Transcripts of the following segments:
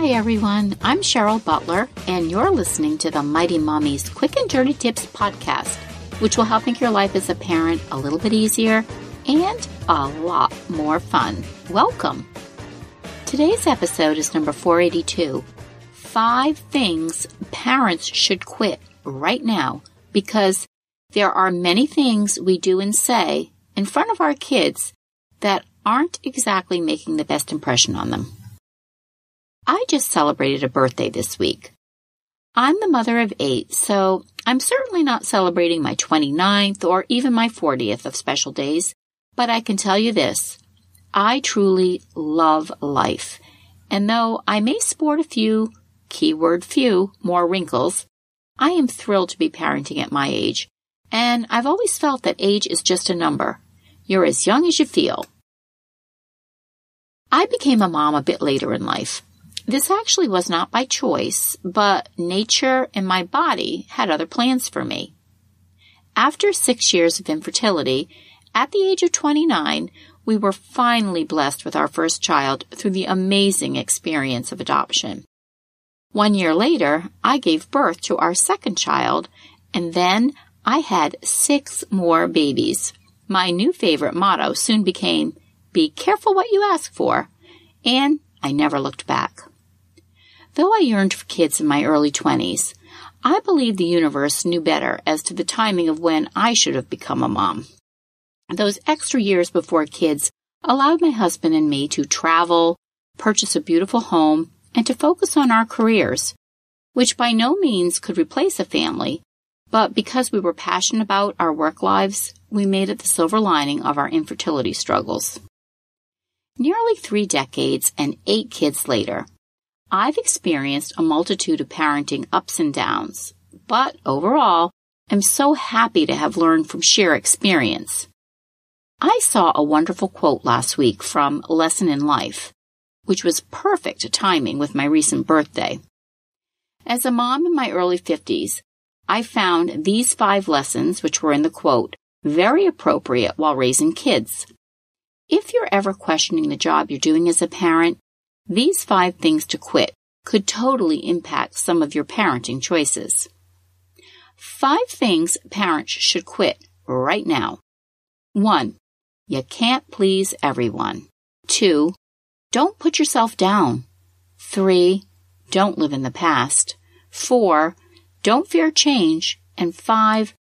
Hi, everyone. I'm Cheryl Butler, and you're listening to the Mighty Mommy's Quick and Dirty Tips podcast, which will help make your life as a parent a little bit easier and a lot more fun. Welcome. Today's episode is number 482 Five Things Parents Should Quit Right Now because there are many things we do and say in front of our kids that aren't exactly making the best impression on them. I just celebrated a birthday this week. I'm the mother of eight, so I'm certainly not celebrating my 29th or even my 40th of special days, but I can tell you this. I truly love life. And though I may sport a few, keyword few, more wrinkles, I am thrilled to be parenting at my age. And I've always felt that age is just a number. You're as young as you feel. I became a mom a bit later in life. This actually was not by choice, but nature and my body had other plans for me. After six years of infertility, at the age of 29, we were finally blessed with our first child through the amazing experience of adoption. One year later, I gave birth to our second child, and then I had six more babies. My new favorite motto soon became, be careful what you ask for, and I never looked back. Though I yearned for kids in my early 20s, I believe the universe knew better as to the timing of when I should have become a mom. Those extra years before kids allowed my husband and me to travel, purchase a beautiful home, and to focus on our careers, which by no means could replace a family, but because we were passionate about our work lives, we made it the silver lining of our infertility struggles. Nearly three decades and eight kids later, I've experienced a multitude of parenting ups and downs, but overall, I'm so happy to have learned from sheer experience. I saw a wonderful quote last week from Lesson in Life, which was perfect timing with my recent birthday. As a mom in my early 50s, I found these five lessons, which were in the quote, very appropriate while raising kids. If you're ever questioning the job you're doing as a parent, these five things to quit could totally impact some of your parenting choices. Five things parents should quit right now. One, you can't please everyone. Two, don't put yourself down. Three, don't live in the past. Four, don't fear change. And five,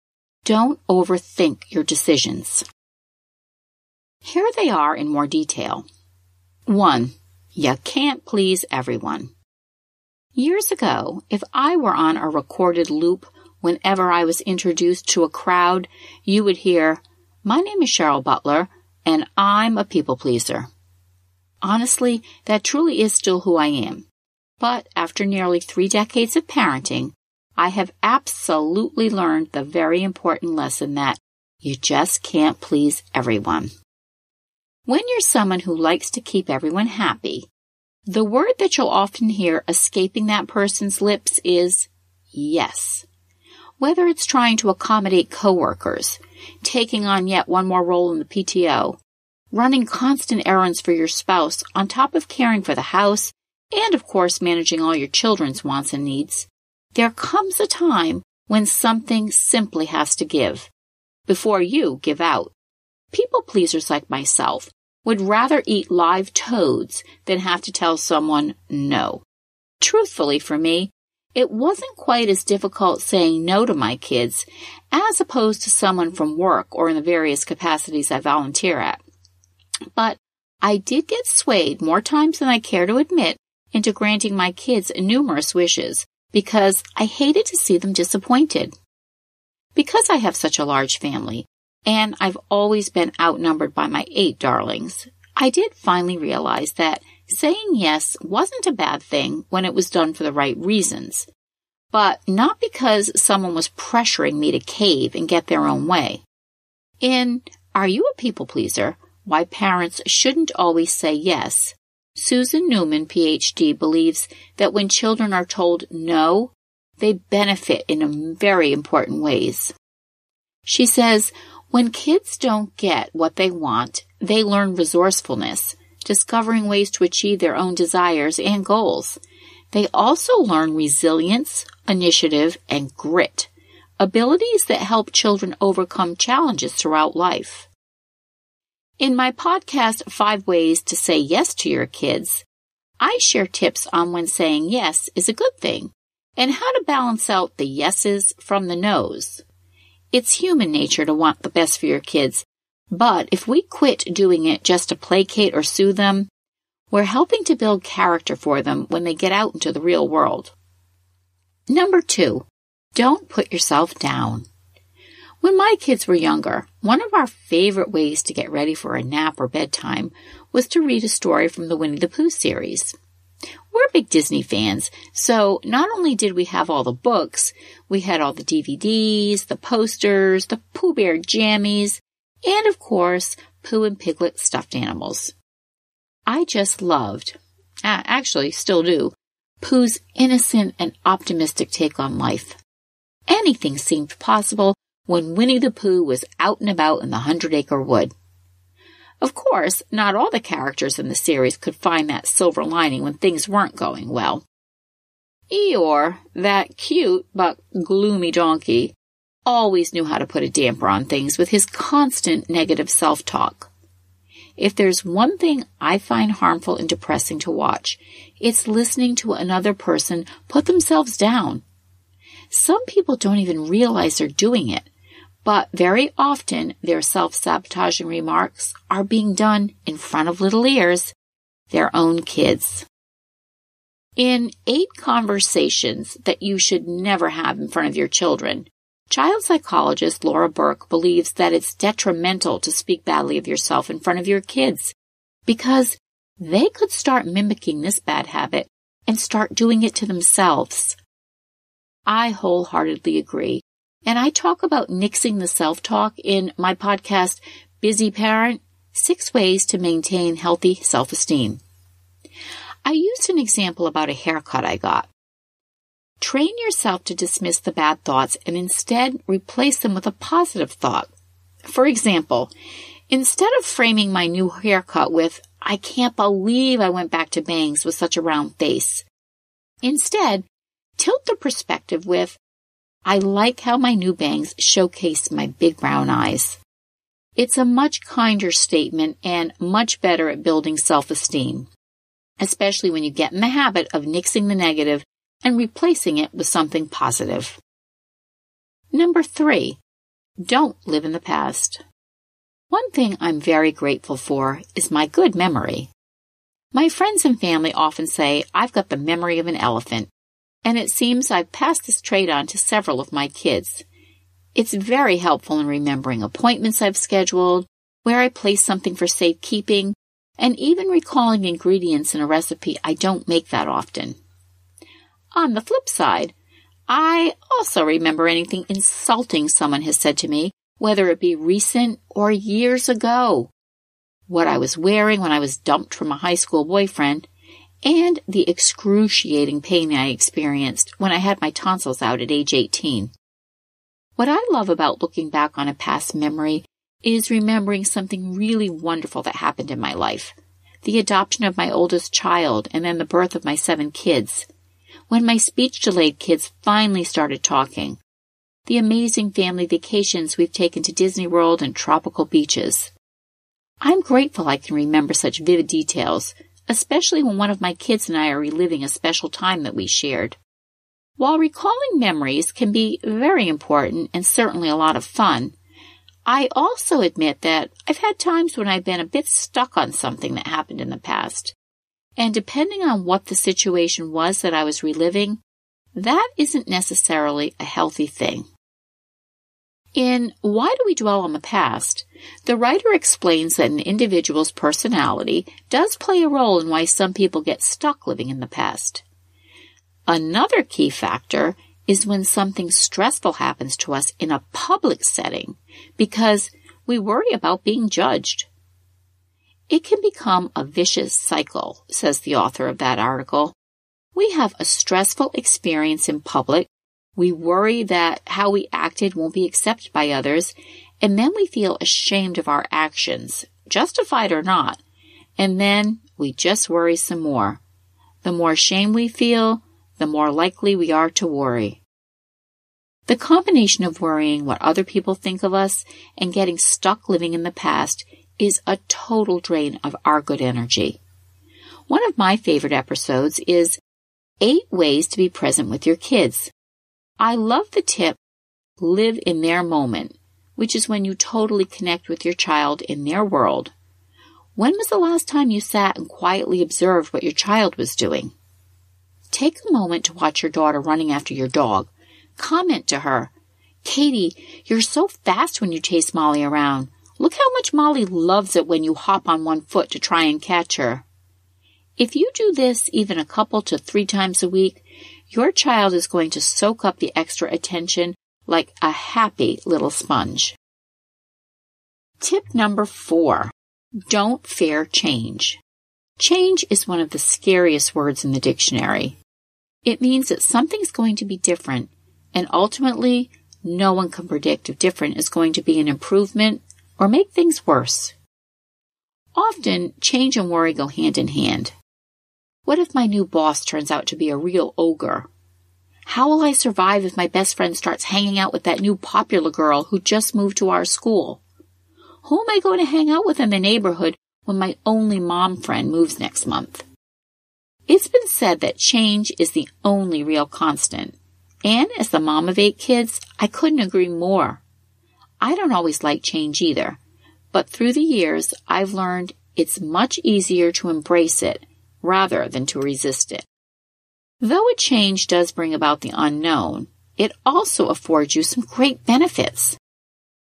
don't overthink your decisions. Here they are in more detail. One, you can't please everyone. Years ago, if I were on a recorded loop whenever I was introduced to a crowd, you would hear, My name is Cheryl Butler, and I'm a people pleaser. Honestly, that truly is still who I am. But after nearly three decades of parenting, I have absolutely learned the very important lesson that you just can't please everyone. When you're someone who likes to keep everyone happy, the word that you'll often hear escaping that person's lips is yes. Whether it's trying to accommodate coworkers, taking on yet one more role in the PTO, running constant errands for your spouse on top of caring for the house, and of course managing all your children's wants and needs, there comes a time when something simply has to give before you give out. People pleasers like myself would rather eat live toads than have to tell someone no. Truthfully, for me, it wasn't quite as difficult saying no to my kids as opposed to someone from work or in the various capacities I volunteer at. But I did get swayed more times than I care to admit into granting my kids numerous wishes because I hated to see them disappointed. Because I have such a large family, and I've always been outnumbered by my eight darlings, I did finally realize that saying yes wasn't a bad thing when it was done for the right reasons, but not because someone was pressuring me to cave and get their own way. In Are You a People Pleaser? Why Parents Shouldn't Always Say Yes, Susan Newman, PhD, believes that when children are told no, they benefit in very important ways. She says, when kids don't get what they want, they learn resourcefulness, discovering ways to achieve their own desires and goals. They also learn resilience, initiative, and grit, abilities that help children overcome challenges throughout life. In my podcast, Five Ways to Say Yes to Your Kids, I share tips on when saying yes is a good thing and how to balance out the yeses from the nos. It's human nature to want the best for your kids, but if we quit doing it just to placate or soothe them, we're helping to build character for them when they get out into the real world. Number two, don't put yourself down. When my kids were younger, one of our favorite ways to get ready for a nap or bedtime was to read a story from the Winnie the Pooh series. We're big Disney fans, so not only did we have all the books, we had all the DVDs, the posters, the Pooh Bear jammies, and of course, Pooh and Piglet stuffed animals. I just loved, actually still do, Pooh's innocent and optimistic take on life. Anything seemed possible when Winnie the Pooh was out and about in the Hundred Acre Wood. Of course, not all the characters in the series could find that silver lining when things weren't going well. Eeyore, that cute but gloomy donkey, always knew how to put a damper on things with his constant negative self-talk. If there's one thing I find harmful and depressing to watch, it's listening to another person put themselves down. Some people don't even realize they're doing it but very often their self-sabotaging remarks are being done in front of little ears, their own kids. In eight conversations that you should never have in front of your children, child psychologist Laura Burke believes that it's detrimental to speak badly of yourself in front of your kids because they could start mimicking this bad habit and start doing it to themselves. I wholeheartedly agree and I talk about nixing the self-talk in my podcast, Busy Parent, Six Ways to Maintain Healthy Self-Esteem. I used an example about a haircut I got. Train yourself to dismiss the bad thoughts and instead replace them with a positive thought. For example, instead of framing my new haircut with, I can't believe I went back to bangs with such a round face. Instead, tilt the perspective with, I like how my new bangs showcase my big brown eyes. It's a much kinder statement and much better at building self-esteem, especially when you get in the habit of nixing the negative and replacing it with something positive. Number three, don't live in the past. One thing I'm very grateful for is my good memory. My friends and family often say I've got the memory of an elephant, and it seems I've passed this trait on to several of my kids. It's very helpful in remembering appointments I've scheduled, where I place something for safekeeping, and even recalling ingredients in a recipe I don't make that often. On the flip side, I also remember anything insulting someone has said to me, whether it be recent or years ago. What I was wearing when I was dumped from a high school boyfriend, and the excruciating pain I experienced when I had my tonsils out at age 18. What I love about looking back on a past memory is remembering something really wonderful that happened in my life. The adoption of my oldest child and then the birth of my seven kids. When my speech delayed kids finally started talking. The amazing family vacations we've taken to Disney World and tropical beaches. I'm grateful I can remember such vivid details especially when one of my kids and I are reliving a special time that we shared. While recalling memories can be very important and certainly a lot of fun, I also admit that I've had times when I've been a bit stuck on something that happened in the past. And depending on what the situation was that I was reliving, that isn't necessarily a healthy thing. In Why Do We Dwell on the Past, the writer explains that an individual's personality does play a role in why some people get stuck living in the past. Another key factor is when something stressful happens to us in a public setting because we worry about being judged. It can become a vicious cycle, says the author of that article. We have a stressful experience in public. We worry that how we acted won't be accepted by others. And then we feel ashamed of our actions, justified or not. And then we just worry some more. The more shame we feel, the more likely we are to worry. The combination of worrying what other people think of us and getting stuck living in the past is a total drain of our good energy. One of my favorite episodes is eight ways to be present with your kids. I love the tip, live in their moment, which is when you totally connect with your child in their world. When was the last time you sat and quietly observed what your child was doing? Take a moment to watch your daughter running after your dog. Comment to her, Katie, you're so fast when you chase Molly around. Look how much Molly loves it when you hop on one foot to try and catch her. If you do this even a couple to three times a week, your child is going to soak up the extra attention like a happy little sponge. Tip number four. Don't fear change. Change is one of the scariest words in the dictionary. It means that something's going to be different, and ultimately, no one can predict if different is going to be an improvement or make things worse. Often, change and worry go hand in hand. What if my new boss turns out to be a real ogre? How will I survive if my best friend starts hanging out with that new popular girl who just moved to our school? Who am I going to hang out with in the neighborhood when my only mom friend moves next month? It's been said that change is the only real constant. And as the mom of eight kids, I couldn't agree more. I don't always like change either, but through the years, I've learned it's much easier to embrace it rather than to resist it. Though a change does bring about the unknown, it also affords you some great benefits.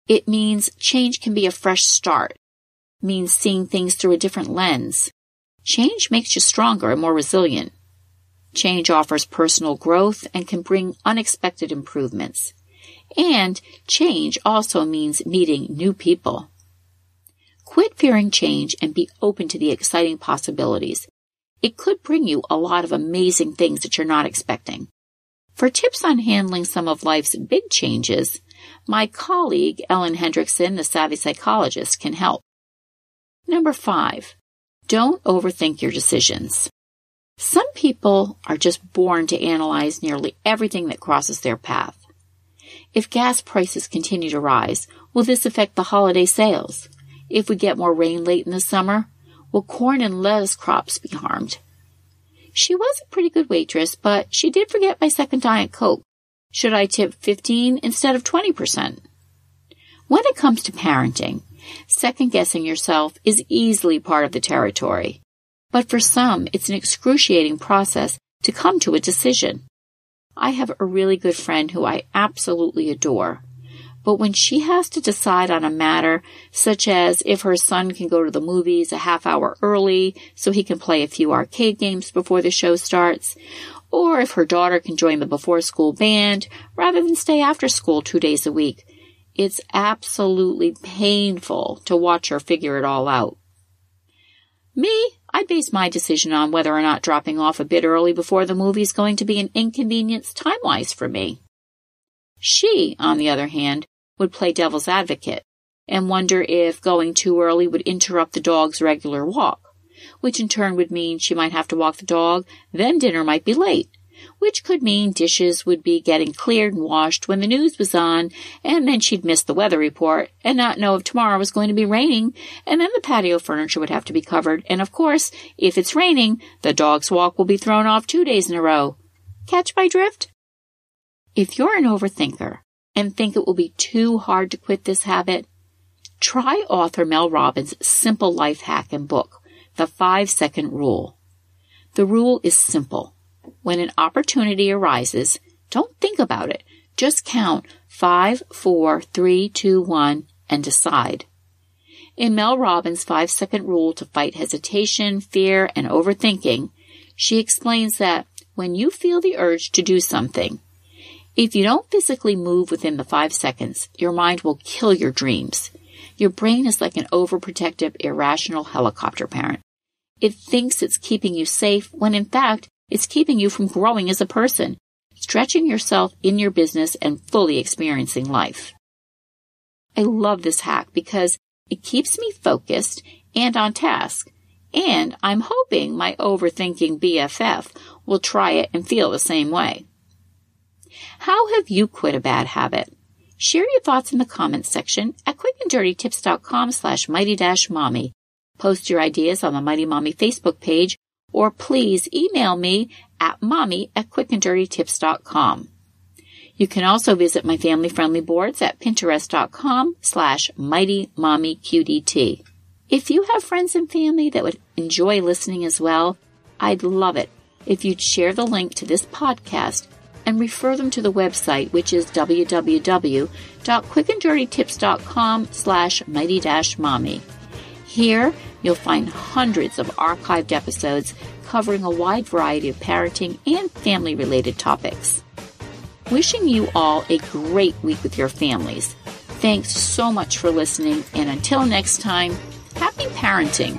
It means change can be a fresh start, means seeing things through a different lens. Change makes you stronger and more resilient. Change offers personal growth and can bring unexpected improvements. And change also means meeting new people. Quit fearing change and be open to the exciting possibilities. It could bring you a lot of amazing things that you're not expecting. For tips on handling some of life's big changes, my colleague Ellen Hendriksen, the savvy psychologist, can help. Number five, don't overthink your decisions. Some people are just born to analyze nearly everything that crosses their path. If gas prices continue to rise, will this affect the holiday sales? If we get more rain late in the summer, will corn and lettuce crops be harmed? She was a pretty good waitress, but she did forget my second Diet Coke. Should I tip 15 instead of 20%? When it comes to parenting, second guessing yourself is easily part of the territory. But for some, it's an excruciating process to come to a decision. I have a really good friend who I absolutely adore. But when she has to decide on a matter such as if her son can go to the movies a half hour early so he can play a few arcade games before the show starts, or if her daughter can join the before school band rather than stay after school two days a week, it's absolutely painful to watch her figure it all out. Me, I base my decision on whether or not dropping off a bit early before the movie is going to be an inconvenience time wise for me. She, on the other hand, would play devil's advocate and wonder if going too early would interrupt the dog's regular walk, which in turn would mean she might have to walk the dog, then dinner might be late, which could mean dishes would be getting cleared and washed when the news was on, and then she'd miss the weather report and not know if tomorrow was going to be raining, and then the patio furniture would have to be covered, and of course, if it's raining, the dog's walk will be thrown off two days in a row. Catch my drift? If you're an overthinker and think it will be too hard to quit this habit, try author Mel Robbins' simple life hack and book, The Five Second Rule. The rule is simple. When an opportunity arises, don't think about it. Just count five, four, three, two, one, and decide. In Mel Robbins' five second rule to fight hesitation, fear, and overthinking, she explains that when you feel the urge to do something, if you don't physically move within the five seconds, your mind will kill your dreams. Your brain is like an overprotective, irrational helicopter parent. It thinks it's keeping you safe when in fact, it's keeping you from growing as a person, stretching yourself in your business and fully experiencing life. I love this hack because it keeps me focused and on task. And I'm hoping my overthinking BFF will try it and feel the same way. How have you quit a bad habit? Share your thoughts in the comments section at quickanddirtytips.com slash mighty dash mommy. Post your ideas on the Mighty Mommy Facebook page or please email me at mommy at quickanddirtytips.com. You can also visit my family friendly boards at pinterest.com slash mighty mommy QDT. If you have friends and family that would enjoy listening as well, I'd love it if you'd share the link to this podcast and refer them to the website, which is www.quickanddirtytips.com slash mighty dash mommy. Here, you'll find hundreds of archived episodes covering a wide variety of parenting and family related topics. Wishing you all a great week with your families. Thanks so much for listening, and until next time, happy parenting.